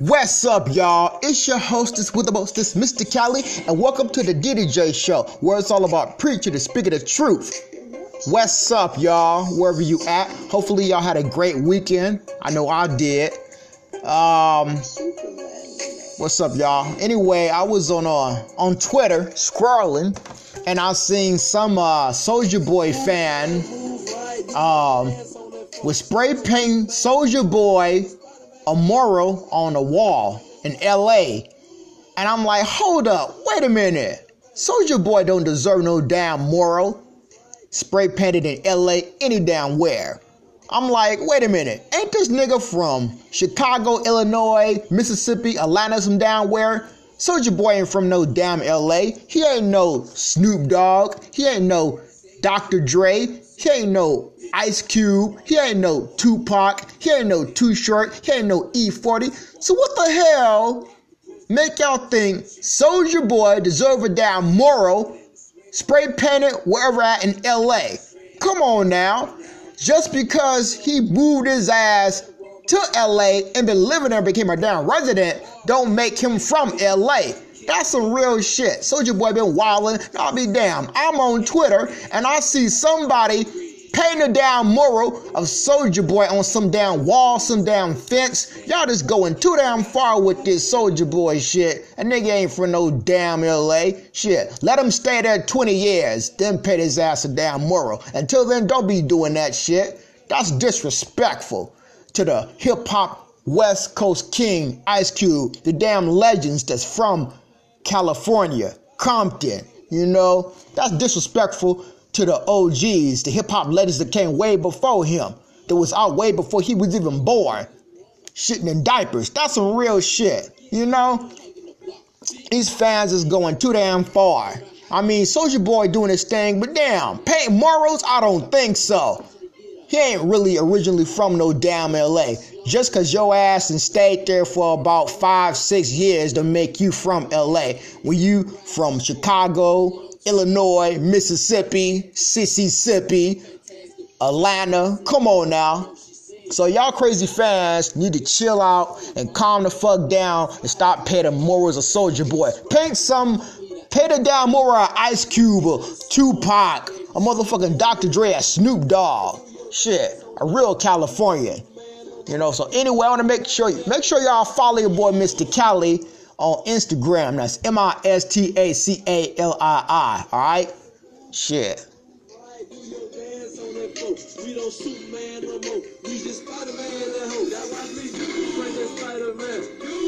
What's up, y'all? It's your hostess with the mostest, Mista Cali, and welcome to the DDJ Show, where it's all about preaching and speaking the truth. What's up, y'all? Wherever you at, hopefully y'all had a great weekend. I know I did. Um, what's up, y'all? Anyway, I was on uh on Twitter scrolling, and I seen some uh Soulja Boy fan um with spray paint Soulja Boy a mural on the wall in LA. And I'm like, hold up, wait a minute. Soulja Boy don't deserve no damn mural. Spray painted in LA any damn where. I'm like, wait a minute, ain't this nigga from Chicago, Illinois, Mississippi, Atlanta, some damn where? Soulja Boy ain't from no damn LA. He ain't no Snoop Dogg. He ain't no Dr. Dre. He ain't no Ice Cube. He ain't no Tupac. He ain't no Too Short. He ain't no E40. So what the hell make y'all think Soulja Boy deserve a damn mural spray painted wherever at in LA? Come on now. Just because he moved his ass to LA and been living there became a damn resident don't make him from LA. That's some real shit. Soulja Boy been wilding. I'll be damned. I'm on Twitter and I see somebody painting a damn mural of Soulja Boy on some damn wall, some damn fence. Y'all just going too damn far with this Soulja Boy shit. A nigga ain't from no damn LA. Shit, let him stay there 20 years, then paint his ass a damn mural. Until then, don't be doing that shit. That's disrespectful to the hip hop West Coast King Ice Cube, the damn legends that's from California, Compton. You know, that's disrespectful to the OGs, the hip hop legends that came way before him, that was out way before he was even born, shitting in diapers. That's some real shit, you know? These fans is going too damn far. I mean, Soulja Boy doing his thing, but damn, paint morals? I don't think so. He ain't really originally from no damn LA. Just cause your ass and stayed there for about five, six years to make you from LA. When you from Chicago, Illinois, Mississippi, Mississippi, Atlanta. Come on now. So y'all crazy fans need to chill out and calm the fuck down and stop painting morals of Soulja Boy. Paint some, paint a Ice Cube, Tupac, a motherfucking Dr. Dre, a Snoop Dogg. Shit, a real Californian, You know, so anyway, I want to make sure you make sure y'all follow your boy Mista Cali on Instagram. That's M-I-S-T-A-C-A-L-I-I. Alright? Shit. We don't shoot man no more. We just Spider-Man and hoe. That's why we Spider-Man.